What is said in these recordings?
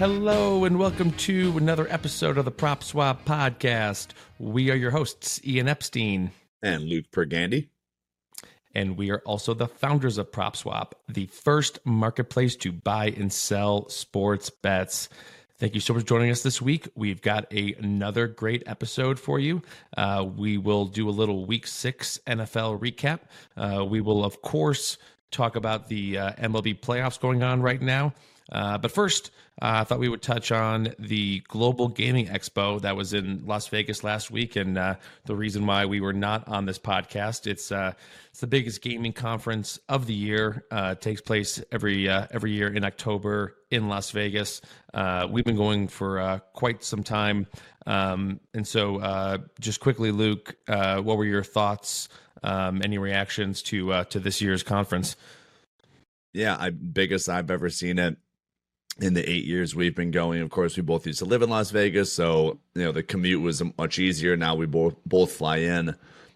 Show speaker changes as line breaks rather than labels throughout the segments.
Hello, and welcome to another episode of the Prop Swap Podcast. We are your hosts, Ian Epstein.
And Luke Pergande.
And we are also the founders of Prop Swap, the first marketplace to buy and sell sports bets. Thank you so much for joining us this week. We've got a, another great episode for you. Uh, we will do a little week six NFL recap. Uh, we will, of course, talk about the uh, MLB playoffs going on right now. Uh, but first, uh, I thought we would touch on the Global Gaming Expo that was in Las Vegas last week, and uh, the reason why we were not on this podcast. It's uh, it's the biggest gaming conference of the year. Uh, it takes place every uh, every year in October in Las Vegas. we've been going for quite some time, um, and so just quickly, Luke, what were your thoughts? Um, any reactions to to this year's conference?
Yeah, I biggest I've ever seen it in the eight years we've been going. Of course, we both used to live in Las Vegas, so you know the commute was much easier. Now we both both fly in.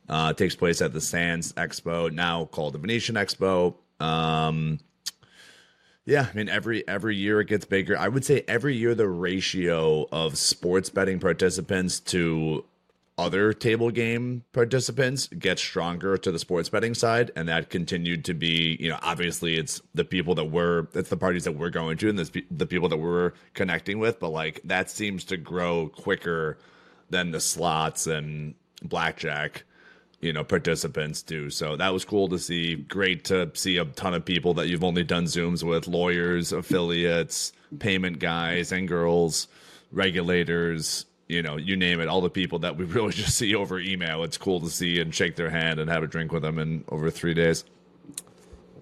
Uh, it takes place at the Sands Expo, now called the Venetian Expo. Um, yeah, I mean every every year it gets bigger. I would say every year the ratio of sports betting participants to other table game participants get stronger to the sports betting side and that continued to be you know obviously it's the people that were it's the parties that we're going to and the, the people that we're connecting with but like that seems to grow quicker than the slots and blackjack you know participants do. So that was cool to see. Great to see a ton of people that you've only done zooms with lawyers affiliates payment guys and girls regulators you know, you name it, all the people that we really just see over email. It's cool to see and shake their hand and have a drink with them in over three days.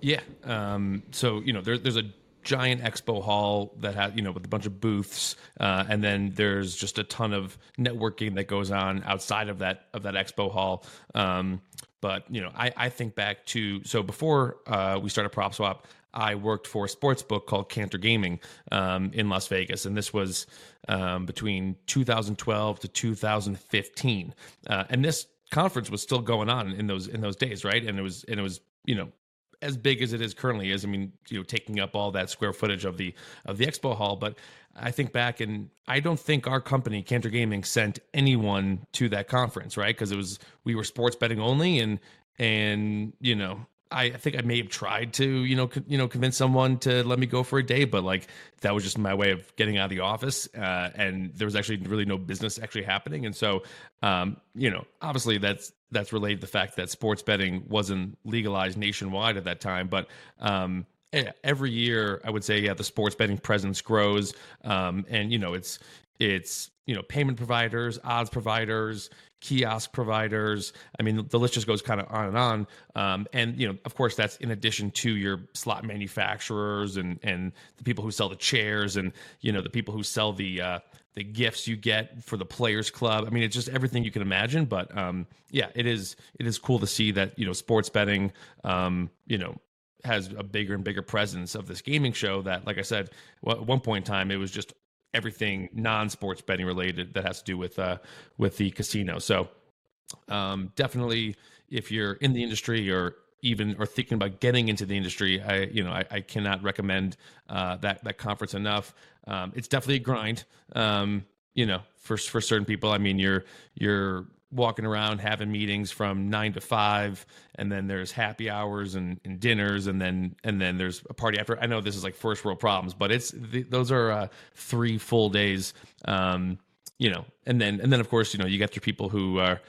Yeah. Um, so, you know, there, there's a giant expo hall that has, you know, with a bunch of booths. Uh, and then there's just a ton of networking that goes on outside of that, of that expo hall. Um, but, you know, I, I think back to, so before uh, we started Prop Swap, I worked for a sports book called Cantor Gaming um, in Las Vegas, and this was um, between 2012 to 2015. Uh, and this conference was still going on in those in those days, right? And it was and it was you know as big as it is currently is. I mean, you know, taking up all that square footage of the of the expo hall, but I think back and I don't think our company Cantor Gaming sent anyone to that conference, right? Because it was we were sports betting only and and you know I think I may have tried to, you know, co- you know, convince someone to let me go for a day, but like that was just my way of getting out of the office, uh, and there was actually really no business actually happening, and so, um, you know, obviously that's that's related to the fact that sports betting wasn't legalized nationwide at that time, but um, every year I would say, yeah, the sports betting presence grows, um, and you know, it's it's you know payment providers odds providers kiosk providers. I mean the list just goes kind of on and on. Um, and you know of course that's in addition to your slot manufacturers and and the people who sell the chairs and you know the people who sell the uh, the gifts you get for the players club. I mean it's just everything you can imagine but um, yeah it is it is cool to see that you know sports betting um, you know has a bigger and bigger presence of this gaming show that like i said at one point in time it was just everything non-sports betting related that has to do with uh, with the casino. So um, definitely, if you're in the industry or even or thinking about getting into the industry, I you know I, I cannot recommend uh, that that conference enough. Um, it's definitely a grind. Um, you know, for for certain people, I mean, you're you're walking around having meetings from nine to five and then there's happy hours and, and, dinners and then and then there's a party after. I know this is like first world problems but it's those are uh, three full days um, you know and then and then of course you know you get your people who are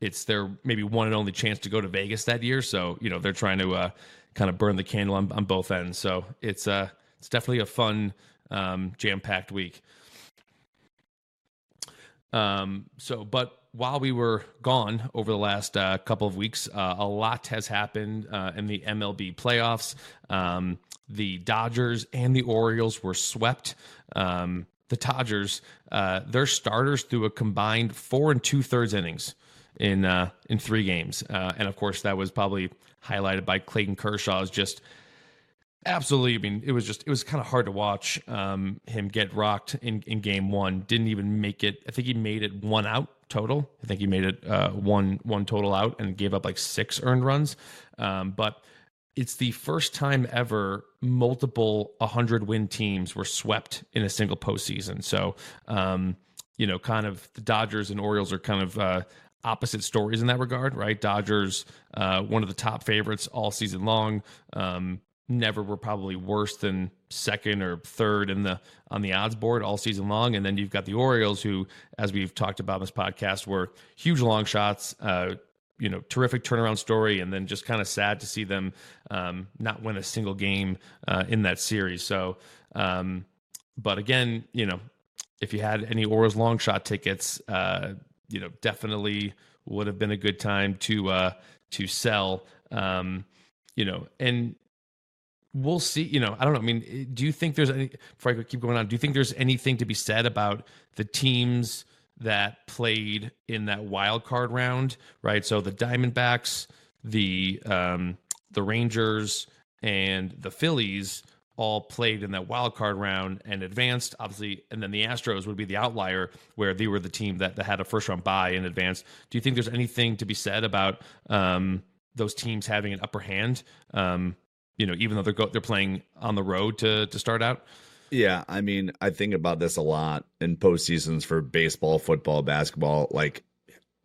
it's their maybe one and only chance to go to vegas that year. So you know they're trying to uh, kind of burn the candle on, on both ends. So it's uh it's definitely a fun um, jam-packed week. Um so but while we were gone over the last uh, couple of weeks, uh, a lot has happened uh, in the MLB playoffs. Um, the Dodgers and the Orioles were swept. Um, the Dodgers, uh, their starters threw a combined four and two thirds innings in uh, in three games, uh, and of course that was probably highlighted by Clayton Kershaw's just Absolutely. I mean, it was just it was kind of hard to watch um, him get rocked in, in game one. Didn't even make it. I think he made it one out total. I think he made it uh, one one total out and gave up like six earned runs. Um, but it's the first time ever multiple 100 win teams were swept in a single postseason. So, um, you know, kind of the Dodgers and Orioles are kind of uh, opposite stories in that regard, right? Dodgers, uh, one of the top favorites all season long. Um, never were probably worse than second or third in the on the odds board all season long. And then you've got the Orioles, who, as we've talked about in this podcast, were huge long shots. Uh, you know, terrific turnaround story, and then just kind of sad to see them um, not win a single game uh, in that series. So, um, but again, you know, if you had any Orioles long shot tickets, uh, you know, definitely would have been a good time to uh, to sell. Um, you know, and we'll see. You know, I don't know. I mean, do you think there's any? Before I could keep going on, do you think there's anything to be said about the teams that played in that wild card round? Right. So the Diamondbacks, the um, the Rangers, and the Phillies all played in that wild card round and advanced, obviously, and then the Astros would be the outlier where they were the team that, that had a first round bye in advance. Do you think there's anything to be said about um, those teams having an upper hand? Um, you know, even though they're go- they're playing on the road to to start out.
Yeah, I mean, I think about this a lot in postseasons for baseball, football, basketball. Like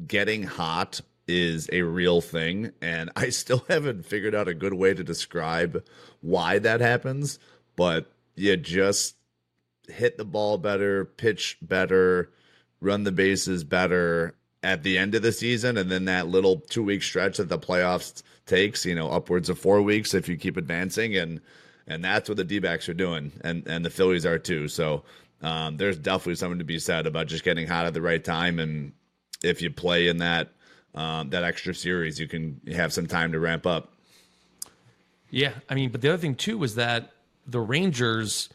getting hot is a real thing, and I still haven't figured out a good way to describe why that happens. But you just hit the ball better, pitch better, run the bases better at the end of the season, and then that little two week stretch at the playoffs takes, you know, upwards of four weeks if you keep advancing, and and that's what the D backs are doing, and and the Phillies are too. So um, there's definitely something to be said about just getting hot at the right time, and if you play in that um, that extra series, you can have some time to ramp up.
Yeah, I mean, but the other thing too was that the Rangers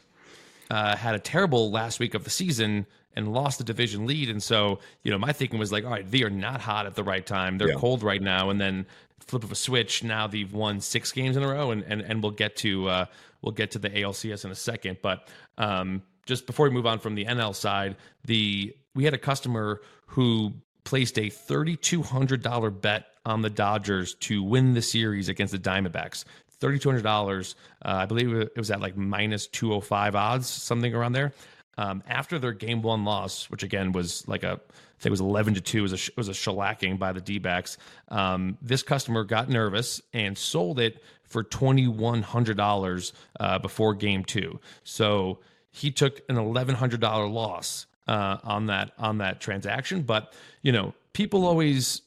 uh, had a terrible last week of the season and lost the division lead, and so you know my thinking was like, all right, they are not hot at the right time. They're yeah. cold right now, and then flip of a switch, now they've won six games in a row, and and, and we'll get to uh, we'll get to the ALCS in a second, but. Um, just before we move on from the NL side, the we had a customer who placed a $3,200 bet on the Dodgers to win the series against the Diamondbacks. $3,200. Uh, I believe it was at like minus 205 odds, something around there. Um, after their game one loss, which again was like a, I think it was 11 to 2, it was a, was a shellacking by the D backs. Um, this customer got nervous and sold it for $2,100 uh, before game two. So he took an $1,100 loss uh, on that on that transaction. But you know, people always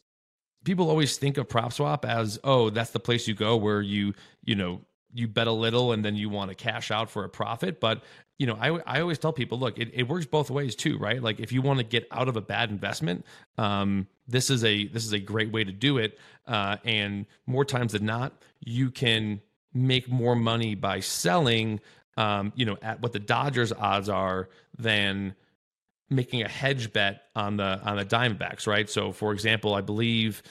people always think of prop swap as oh that's the place you go where you you know you bet a little and then you want to cash out for a profit. But you know i, I always tell people look it, it works both ways too right? Like if you want to get out of a bad investment um, this is a this is a great way to do it. Uh, and more times than not you can make more money by selling um, you know at what the dodgers odds are than making a hedge bet on the on the Diamondbacks, right? So, for example, I believe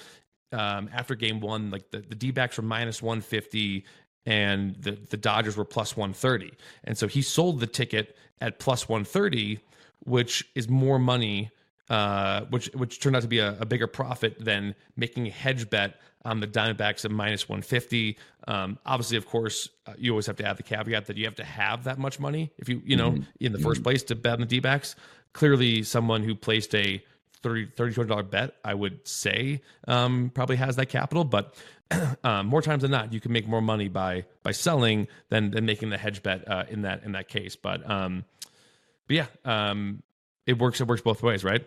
um, after Game One, like the, the D backs were minus one fifty, and the the Dodgers were plus one thirty, and so he sold the ticket at plus one thirty, which is more money. Uh, which which turned out to be a, a, bigger profit than making a hedge bet on the Diamondbacks at minus 150. Um, obviously, of course, uh, you always have to add the caveat that you have to have that much money if you you know mm-hmm. in the 1st mm-hmm. place to bet on the D-backs clearly someone who placed a 30 $200 bet i would say um, probably has that capital but um, more times than not you can make more money by by selling than than making the hedge bet uh, in that in that case. But um but yeah um it works it works both ways right?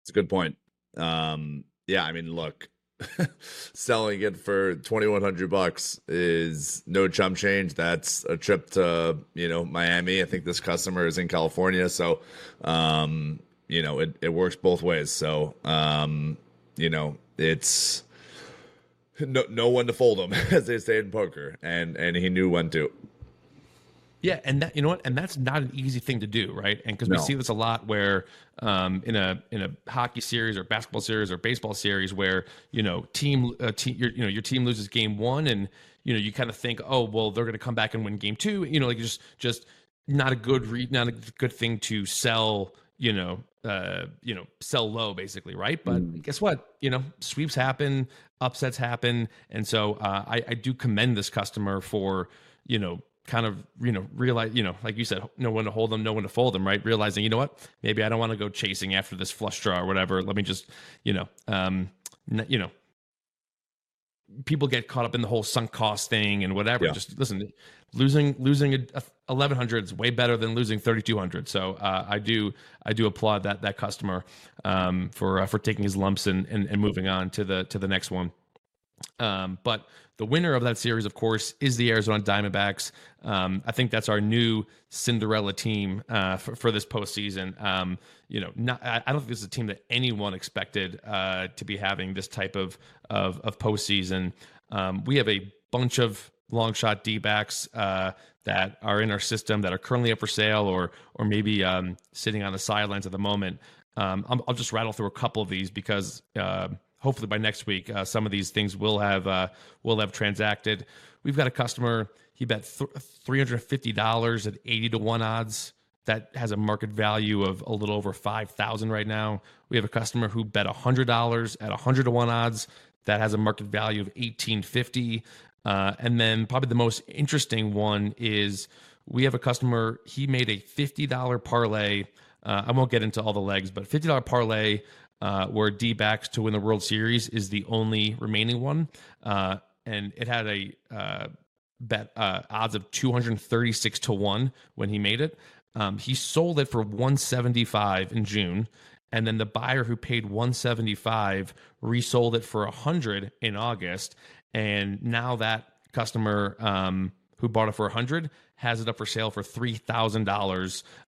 It's a good point. Um yeah i mean look selling it for 2100 bucks is no chump change. That's a trip to you know miami. I think this customer is in california so um you know it, it works both ways so um you know it's no no one to fold him as they say in poker and and he knew when to
yeah, and that you know what, and that's not an easy thing to do, right? And because no. we see this a lot, where um, in a in a hockey series or basketball series or baseball series, where you know team, uh, team your, you know your team loses game one, and you know you kind of think, oh well, they're going to come back and win game two. You know, like just just not a good read, not a good thing to sell. You know, uh, you know, sell low basically, right? But mm. guess what? You know, sweeps happen, upsets happen, and so uh, I, I do commend this customer for you know kind of you know realize you know like you said no one to hold them no one to fold them right realizing you know what maybe i don't want to go chasing after this flush draw or whatever let me just you know um you know people get caught up in the whole sunk cost thing and whatever. Yeah. Just listen, losing losing a, a eleven hundred is way better than losing thirty two hundred. So uh, I do I do applaud that that customer um, for uh, for taking his lumps and, and and moving on to the to the next one. Um, but the winner of that series, of course, is the Arizona Diamondbacks. Um, I think that's our new Cinderella team uh, for, for, this postseason. Um, you know, not, I, don't think this is a team that anyone expected uh, to be having this type of of, of postseason. Um, we have a bunch of long shot D backs uh, that are in our system that are currently up for sale or or maybe um, sitting on the sidelines at the moment. Um, i will just rattle through a couple of these because uh, hopefully by next week uh, some of these things will have uh, will have transacted. We've got a customer. He bet th- three hundred fifty dollars at eighty to one odds that has a market value of a little over 5000 right now we have a customer who bet $100 at 100 to 1 odds that has a market value of 1850 uh, and then probably the most interesting one is we have a customer he made a $50 parlay uh, i won't get into all the legs but $50 parlay uh, where d backs to win the world series is the only remaining one. Uh, and it had a uh, bet uh, odds of 236 to 1 when he made it. Um, he sold it for 175 in June, and then the buyer who paid 175 resold it for 100 in August, and now that customer um, who bought it for 100 has it up for sale for three thousand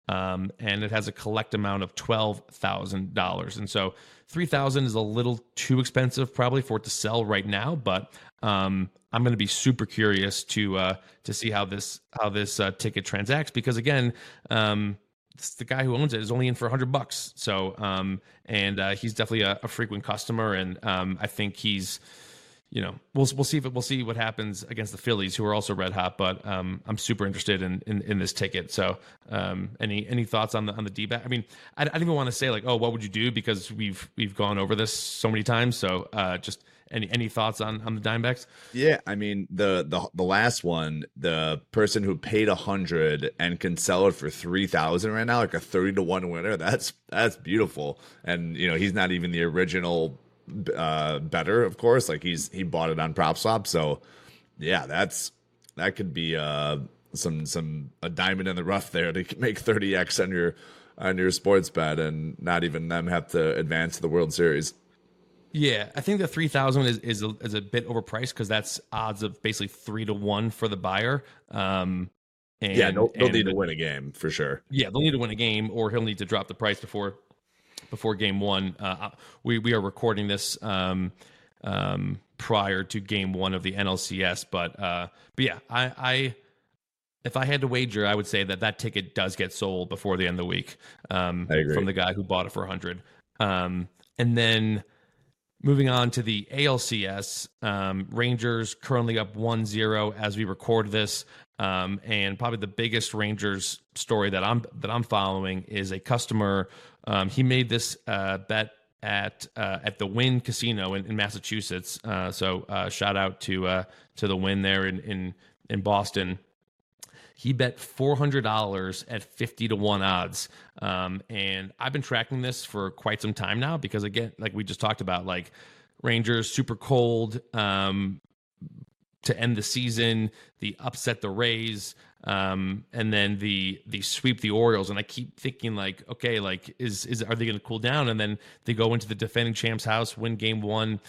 um, and it has a collect amount of twelve thousand dollars. And so three thousand is a little too expensive probably for it to sell right now, but um, I'm going to be super curious to uh, to see how this how this uh, ticket transacts because again, um, the guy who owns it is only in for 100 bucks. So um, and uh, he's definitely a, a, frequent customer, and um, I think he's you know we'll we'll see if it, we'll see what happens against the Phillies, who are also red hot. But um, I'm super interested in, in, in this ticket. So um, any any thoughts on the on the D back? I mean, I, I, don't even want to say like, oh, what would you do because we've we've gone over this so many times. So uh, just any any thoughts on on the Dimebacks?
Yeah, I mean the the the last one, the person who paid a hundred and can sell it for three thousand right now, like a thirty to one winner. That's that's beautiful. And you know he's not even the original uh better, of course. Like he's he bought it on prop swap, so yeah, that's that could be uh some some a diamond in the rough there to make 30x on your on your sports bet and not even them have to advance to the World Series.
Yeah, I think the three thousand is is a, is a bit overpriced because that's odds of basically three to one for the buyer. Um,
and, yeah, they'll, they'll need to win a game for sure.
Yeah, they'll need to win a game, or he'll need to drop the price before before game one. Uh, we we are recording this um, um, prior to game one of the NLCS, but uh, but yeah, I, I if I had to wager, I would say that that ticket does get sold before the end of the week um, from the guy who bought it for a hundred. Um, and then Moving on to the ALCS, um, Rangers currently up 1 0 as we record this. Um, and probably the biggest Rangers story that I'm that I'm following is a customer. Um, he made this uh, bet at uh, at the Wynn Casino in, in Massachusetts. Uh, so uh, shout out to uh, to the Wynn there in in, in Boston he bet $400 at 50 to 1 odds. Um, and I've been tracking this for quite some time now because, again, like we just talked about, like Rangers super cold um, to end the season, the upset the Rays, um, and then the the sweep the Orioles. And I keep thinking like, okay, like is is are they going to cool down? And then they go into the defending champs' house, win game one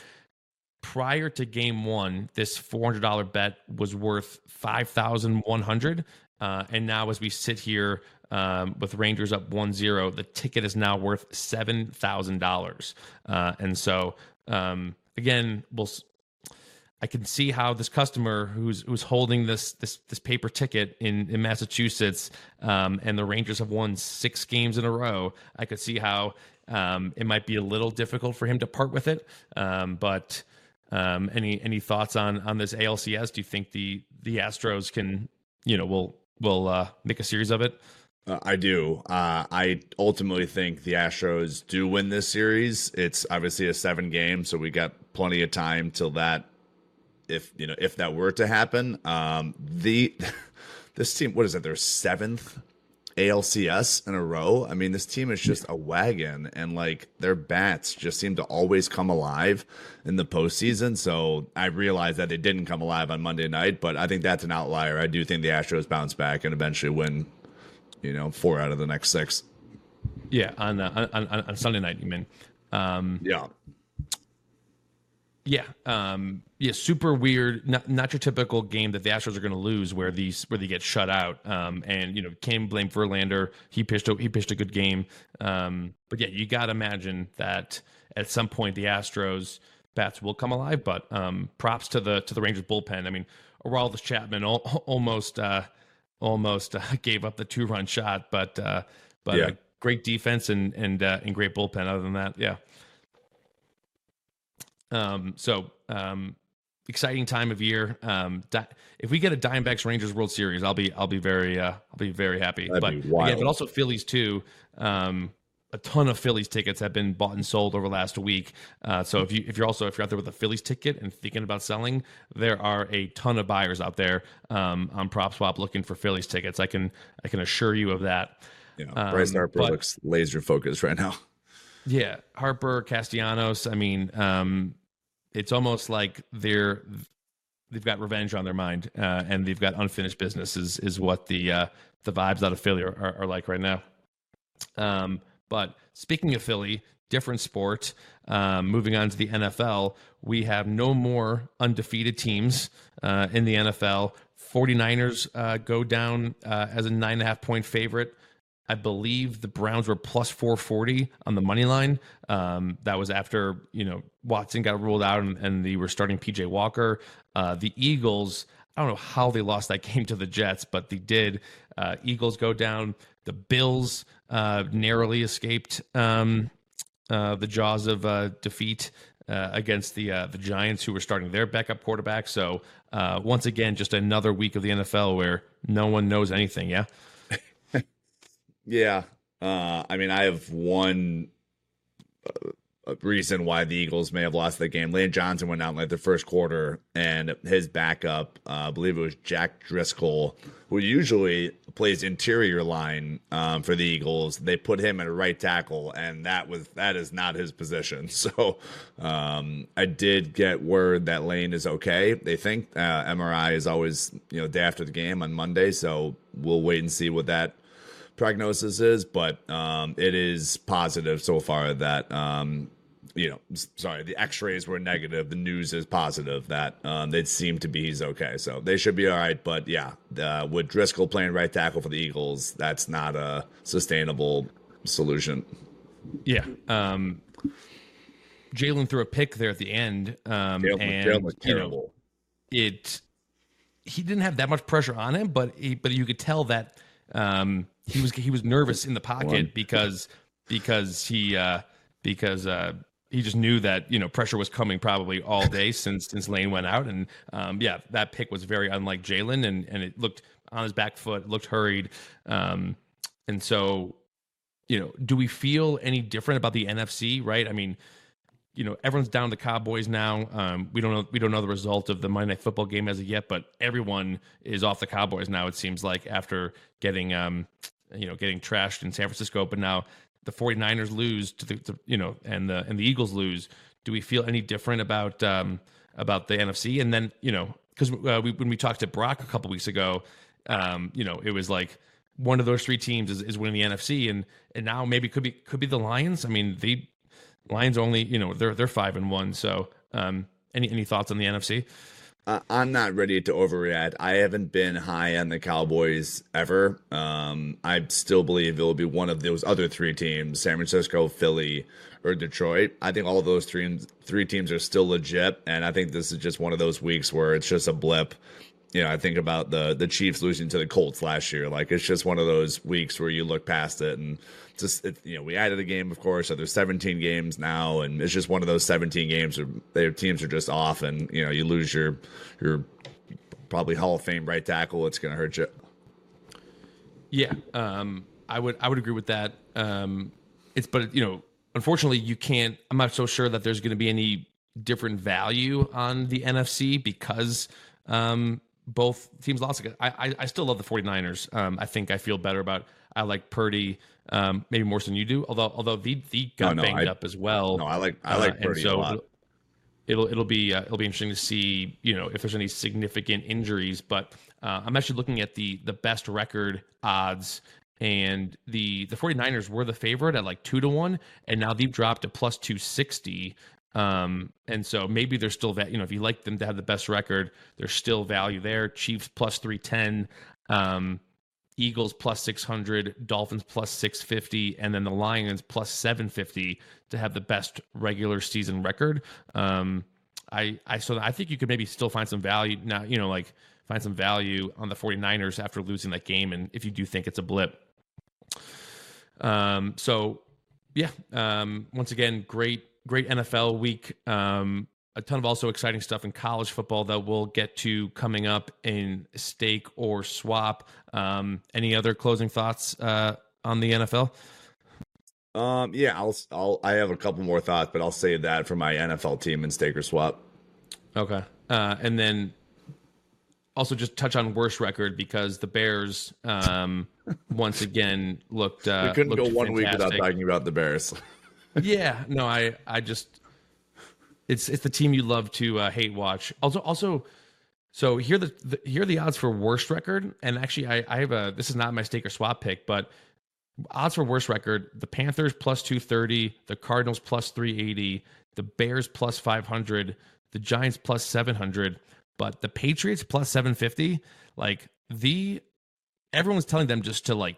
prior to game one, this $400 bet was worth 5100 uh, And now, as we sit here um, with Rangers up 1 0, the ticket is now worth $7,000. Uh, and so, um, again, we'll. I can see how this customer who's who's holding this this this paper ticket in in Massachusetts, um, and the Rangers have won six games in a row. I could see how um, it might be a little difficult for him to part with it, um, but um, any any thoughts on on this ALCS? Do you think the the Astros can you know will will uh, make a series of it?
Uh, I do. Uh, I ultimately think the Astros do win this series. It's obviously a seven game, so we got plenty of time till that. If you know, if that were to happen, um, the this team, what is it? Their seventh ALCS in a row. I mean, this team is just a wagon, and like their bats just seem to always come alive in the postseason. So I realize that they didn't come alive on Monday night, but I think that's an outlier. I do think the Astros bounce back and eventually win you know, four out of the next six.
Yeah, on uh, on, on, on Sunday night, you mean? Um,
yeah.
Yeah, um, yeah, super weird. Not not your typical game that the Astros are going to lose, where these where they get shut out. Um, and you know, can't blame Verlander. He pitched a, he pitched a good game. Um, but yeah, you got to imagine that at some point the Astros bats will come alive. But um, props to the to the Rangers bullpen. I mean, Aroldis Chapman almost uh, almost uh, gave up the two run shot, but uh, but yeah. great defense and and uh, and great bullpen. Other than that, yeah. Um. So um, exciting time of year. Um. Di- if we get a Diamondbacks Rangers World Series, I'll be I'll be very uh I'll be very happy.
That'd
but
again,
but also Phillies too. Um a ton of Phillies tickets have been bought and sold over last week. Uh, so if you if you're also if you're out there with a Phillies ticket and thinking about selling, there are a ton of buyers out there um, on PropSwap looking for Phillies tickets. I can I can assure you of that.
Yeah, Bryce um, Harper but, looks laser focused right now.
Yeah, Harper, Castellanos. I mean, um, it's almost like they're they've got revenge on their mind, uh, and they've got unfinished business. Is is what the uh, the vibes out of Philly are, are, like right now. Um, but speaking of Philly, different sport. Um, moving on to the NFL, we have no more undefeated teams uh, in the NFL. 49ers uh, go down uh, as a nine and a half point favorite. I believe the Browns were plus 440 on the money line. Um, that was after you know Watson got ruled out and, and they were starting PJ Walker. Uh, the Eagles, I don't know how they lost that game to the Jets, but they did. Uh, Eagles go down. The Bills uh, narrowly escaped um, uh, the jaws of uh, defeat uh, against the the Giants, who were starting their backup quarterback. So once again, just another week of the NFL where no one knows anything. Yeah.
Yeah. I mean, I have one reason why the Eagles may have lost the game. Lane Johnson went out in like the first quarter, and his backup, uh, I believe it was Jack Driscoll, who usually plays interior line um, for the Eagles. They put him at right tackle, and that was that is not his position. So um, I did get word that Lane is okay. They think uh, MRI is always you know day after the game on Monday, so we'll wait and see what that prognosis is, but um, it is positive so far that um, you know, sorry, the X-rays were negative. The news is positive that um, they seem to be he's okay, so they should be all right. But yeah, uh, with Driscoll playing right tackle for the Eagles, that's not a sustainable solution.
Yeah, um, Jalen threw a pick there at the end, um, Jalen, and Jalen was terrible. You know, it he didn't have that much pressure on him, but he, but you could tell that um, he was he was nervous in the pocket because because he uh, because uh, he just knew that you know pressure was coming probably all day since since Lane went out, and um, yeah, that pick was very unlike Jalen, and and it looked on his back foot, looked hurried, um, and so you know, do we feel any different about the NFC? Right? I mean, you know, everyone's down the Cowboys now. Um, we don't know we don't know the result of the Monday Night Football game as of yet, but everyone is off the Cowboys now. It seems like after getting um, you know getting trashed in San Francisco, but now the 49ers lose to the to, you know and the and the Eagles lose, do we feel any different about um, about the NFC? And then you know because uh, we, when we talked to Brock a couple weeks ago, um, you know it was like one of those three teams is, is winning the NFC, and and now maybe could be could be the Lions. I mean the Lions only you know they're they're five and one. So um, any any thoughts on the NFC?
Uh, I'm not ready to overreact. I haven't been high on the Cowboys ever. Um, I still believe it will be one of those other three teams: San Francisco, Philly, or Detroit. I think all those three three teams are still legit, and I think this is just one of those weeks where it's just a blip. You know, I think about the the Chiefs losing to the Colts last year. Like it's just one of those weeks where you look past it and just it, you know we added a game of course so there's 17 games now and it's just one of those 17 games where their teams are just off and you know you lose your your probably hall of fame right tackle it's going to hurt you
yeah um I would I would agree with that. Um, it's but you know, unfortunately, you can't. I'm not so sure that there's going to be any different value on the NFC because um, both teams lost. I, I, I still love the 49ers. Um, I think I feel better about. I like Purdy, um, maybe more so than you do. Although although the the got no, no, banged I, up as well.
No, I like I like uh, Purdy so a lot.
It'll it'll be uh, it'll be interesting to see you know if there's any significant injuries. But uh, I'm actually looking at the the best record odds and the the 49ers were the favorite at like two to one and now they've dropped to plus 260 um, and so maybe there's still that, you know, if you like them to have the best record, there's still value there. Chiefs plus 310, um, Eagles plus 600, Dolphins plus 650, and then the Lions plus 750 to have the best regular season record. Um, I, I, so I think you could maybe still find some value now, you know, like find some value on the 49ers after losing that game. And if you do think it's a blip. Um, so yeah, um, once again, great great NFL week. Um, a ton of also exciting stuff in college football that we'll get to coming up in stake or swap. Um, any other closing thoughts uh, on the NFL?
Um, yeah, I'll, I'll, I have a couple more thoughts, but I'll save that for my NFL team in stake or swap.
Okay. Uh, and then also just touch on worst record because the Bears, um, once again looked, uh,
we couldn't go one week without talking about the Bears.
yeah, no, I I just it's it's the team you love to uh, hate watch. Also, also, so here the, the here are the odds for worst record, and actually, I I have a this is not my stake or swap pick, but odds for worst record: the Panthers plus two thirty, the Cardinals plus three eighty, the Bears plus five hundred, the Giants plus seven hundred, but the Patriots plus seven fifty. Like the everyone's telling them just to like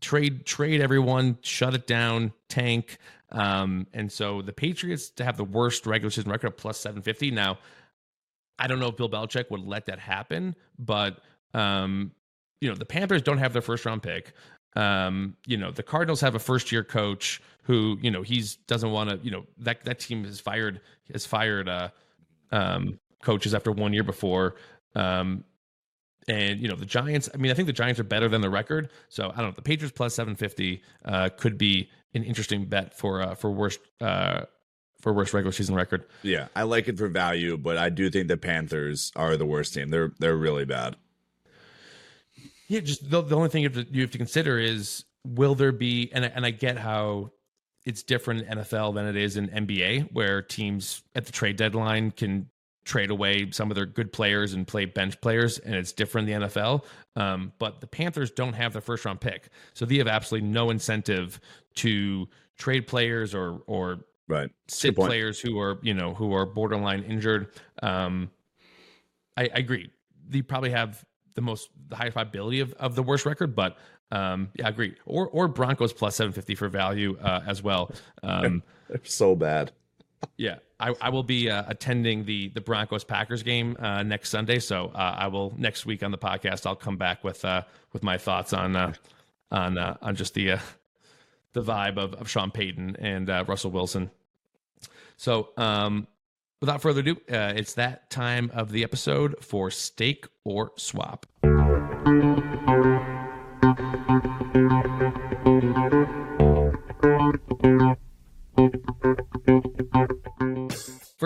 trade trade everyone, shut it down, tank. Um, and so the Patriots to have the worst regular season record of plus 750. Now, I don't know if Bill Belichick would let that happen, but um, you know, the Panthers don't have their first round pick. Um, you know, the Cardinals have a first year coach who, you know, he's doesn't want to, you know, that that team has fired has fired uh um coaches after one year before. Um and you know the Giants. I mean, I think the Giants are better than the record. So I don't know. The Patriots plus seven fifty uh, could be an interesting bet for uh, for worst uh, for worst regular season record.
Yeah, I like it for value, but I do think the Panthers are the worst team. They're they're really bad.
Yeah, just the, the only thing you have, to, you have to consider is will there be and and I get how it's different in NFL than it is in NBA, where teams at the trade deadline can trade away some of their good players and play bench players, and it's different in the NFL. Um, but the Panthers don't have their first round pick, so they have absolutely no incentive to trade players or or
right
sit players who are you know who are borderline injured. Um, I, I agree. They probably have the most the highest probability of, of the worst record, but um, yeah, I agree. Or or Broncos plus seven fifty for value uh, as well. Um,
They're so bad.
yeah, I, I will be uh, attending the the Broncos Packers game uh, next Sunday, so uh, I will next week on the podcast. I'll come back with uh, with my thoughts on uh, on uh, on just the the vibe of, of Sean Payton and Russell Wilson. So, um, without further ado, it's that time of the episode for Stake or Swap.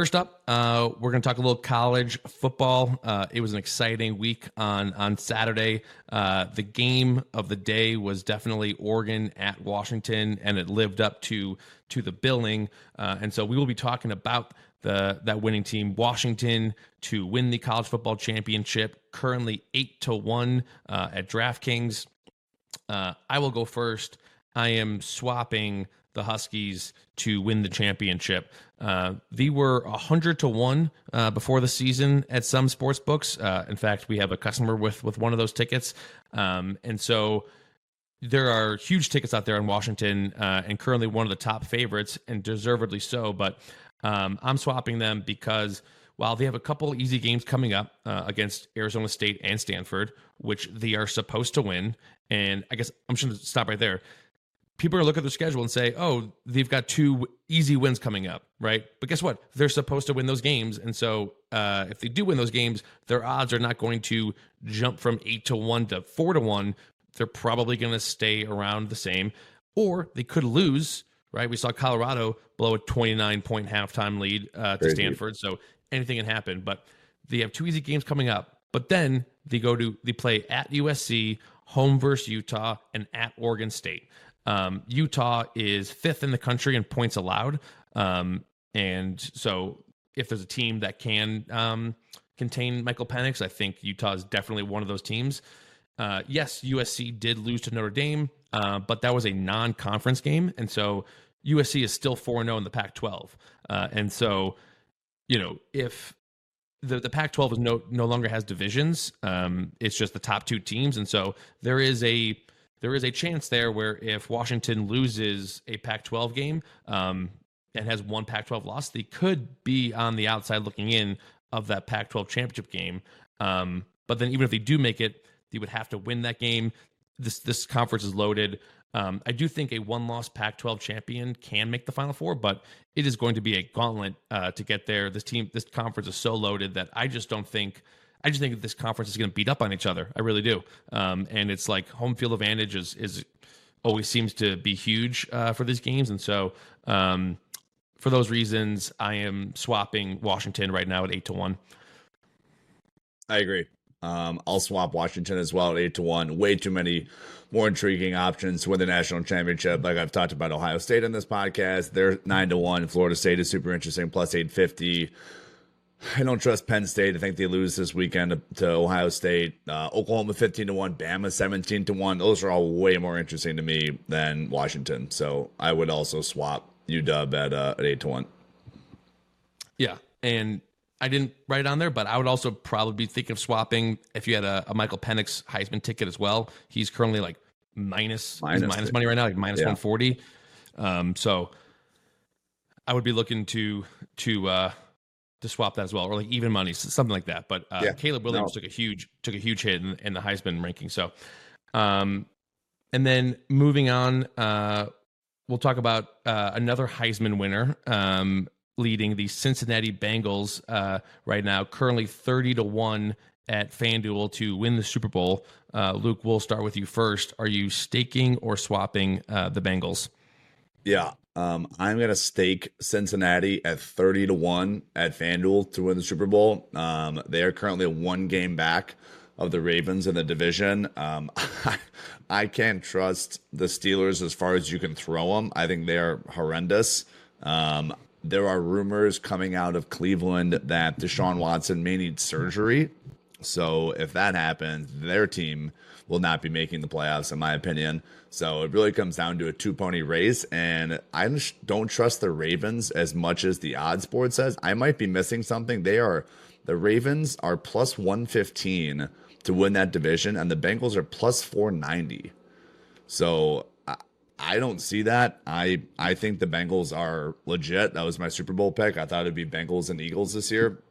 First up, uh, we're going to talk a little college football. Uh, it was an exciting week on on Saturday. Uh, the game of the day was definitely Oregon at Washington, and it lived up to to the billing. Uh, and so we will be talking about the that winning team, Washington, to win the college football championship. Currently eight to one uh, at DraftKings. Uh, I will go first. I am swapping the Huskies to win the championship. Uh, they were 100 to 1 uh, before the season at some sports books. Uh, in fact, we have a customer with, with one of those tickets. Um, and so there are huge tickets out there in Washington uh, and currently one of the top favorites, and deservedly so. But um, I'm swapping them because while they have a couple easy games coming up uh, against Arizona State and Stanford, which they are supposed to win, and I guess I'm just going to stop right there people are going look at their schedule and say, oh, they've got two easy wins coming up, right? But guess what? They're supposed to win those games. And so uh, if they do win those games, their odds are not going to jump from eight to one to four to one they're probably going to stay around the same, or they could lose. Right, we saw Colorado blow a 29 point halftime lead uh, to
Crazy.
Stanford, so anything can happen. But they have two easy games coming up. But then they go to they play at USC, home versus Utah, and at Oregon State. Um, Utah is fifth in the country in points allowed, um, and so if there's a team that can um, contain Michael Penix, I think Utah is definitely one of those teams. Uh, yes, USC did lose to Notre Dame, uh, but that was a non-conference game, and so USC is still 4 0 in the Pac-12, uh, and so you know if the the Pac-12 is no no longer has divisions, um, it's just the top two teams, and so there is a there is a chance there where if Washington loses a Pac-12 game um, and has one Pac-12 loss, they could be on the outside looking in of that Pac-12 championship game. Um, but then even if they do make it, they would have to win that game. This this conference is loaded. Um, I do think a one-loss Pac-12 champion can make the Final Four, but it is going to be a gauntlet uh, to get there. This team, this conference is so loaded that I just don't think. I just think that this conference is going to beat up on each other. I really do. Um, and it's like home field advantage is is always seems to be huge uh, for these games, and so um, for those reasons, I am swapping Washington right now at eight to one.
I agree. Um, I'll swap Washington as well at eight to one. Way too many more intriguing options to win the national championship. Like I've talked about Ohio State in this podcast, they're nine to one. Florida State is super interesting, plus eight fifty. I don't trust Penn State. I think they lose this weekend to, to Ohio State. Uh, Oklahoma fifteen to one, Bama seventeen to one. Those are all way more interesting to me than Washington. So I would also swap UW at uh, at eight to one.
Yeah, and I didn't write it on there, but I would also probably be thinking of swapping if you had a, a Michael Penix Heisman ticket as well. He's currently like minus
Minus
minus money right now, like minus
Yeah.
one forty. Um, so I would be looking to to uh to swap that as well, or like even money, something like that. But uh,
Yeah.
Caleb Williams
No.
took a huge took a huge hit in, in the Heisman ranking. So, um, and then moving on, uh, we'll talk about uh, another Heisman winner, um, leading the Cincinnati Bengals uh, right now, currently thirty to one at FanDuel to win the Super Bowl. Uh, Luke, we'll start with you first. Are you staking or swapping uh, the Bengals?
Yeah. Um, I'm gonna stake Cincinnati at 30 to 1 at FanDuel to win the Super Bowl. Um, they are currently one game back of the Ravens in the division. Um, I can't trust the Steelers as far as you can throw them. I think they are horrendous. Um, there are rumors coming out of Cleveland that Deshaun Watson may need surgery. So if that happens, their team will not be making the playoffs, in my opinion. So it really comes down to a two pony race, and I don't trust the Ravens as much as the odds board says. I might be missing something. They are the Ravens are plus one fifteen to win that division, and the Bengals are plus four ninety. So I, I don't see that. I I think the Bengals are legit. That was my Super Bowl pick. I thought it'd be Bengals and Eagles this year.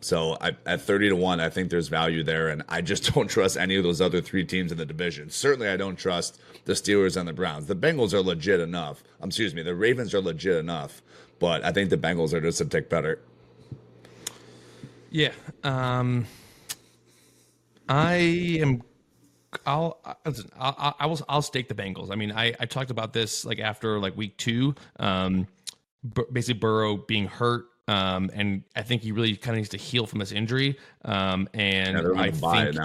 So I, at 30 to 1, I think there's value there. And I just don't trust any of those other three teams in the division. Certainly, I don't trust the Steelers and the Browns. The Bengals are legit enough. Um, excuse me, the Ravens are legit enough. But I think the Bengals are just a tick better.
Yeah. Um, I am. I'll. Listen, I'll- I will. I'll stake the Bengals. I mean, I, I talked about this like after like week two. Um, basically Burrow being hurt. Um, and I think he really kind of needs to heal from this injury. Um, and
Yeah, they're
I
going to buy it
think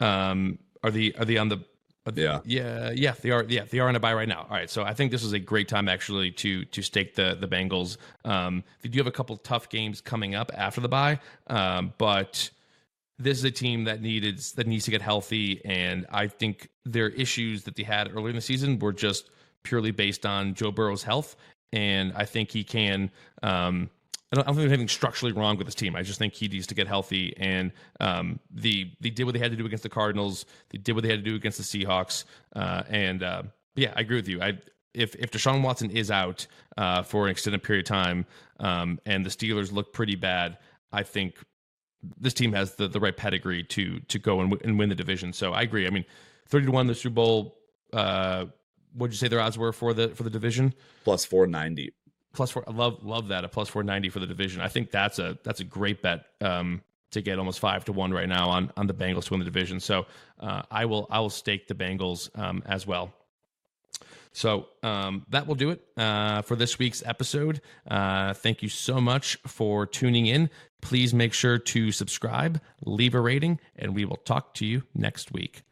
now.
um, are the are they on the? Are they-
Yeah.
yeah, yeah, they are. Yeah, they are on a bye right now. All right, so I think this is a great time actually to to stake the the Bengals. Um, they do have a couple tough games coming up after the bye, um, but this is a team that needed that needs to get healthy, and I think their issues that they had earlier in the season were just purely based on Joe Burrow's health, and I think he can. Um, I don't, think there's anything structurally wrong with this team. I just think he needs to get healthy, and um, the they did what they had to do against the Cardinals. They did what they had to do against the Seahawks, uh, and uh, yeah, I agree with you. I if if Deshaun Watson is out uh, for an extended period of time, um, and the Steelers look pretty bad, I think this team has the, the right pedigree to to go and, w- and win the division. So I agree. I mean, thirty to one the Super Bowl. Uh, what'd you say their odds were for the for the division?
Plus 490.
Plus four. I love love that a plus four ninety for the division. I think that's a that's a great bet um, to get almost five to one right now on on the Bengals to win the division. So uh, I will I will stake the Bengals um, as well. So um, that will do it uh, for this week's episode. Uh, thank you so much for tuning in. Please make sure to subscribe, leave a rating, and we will talk to you next week.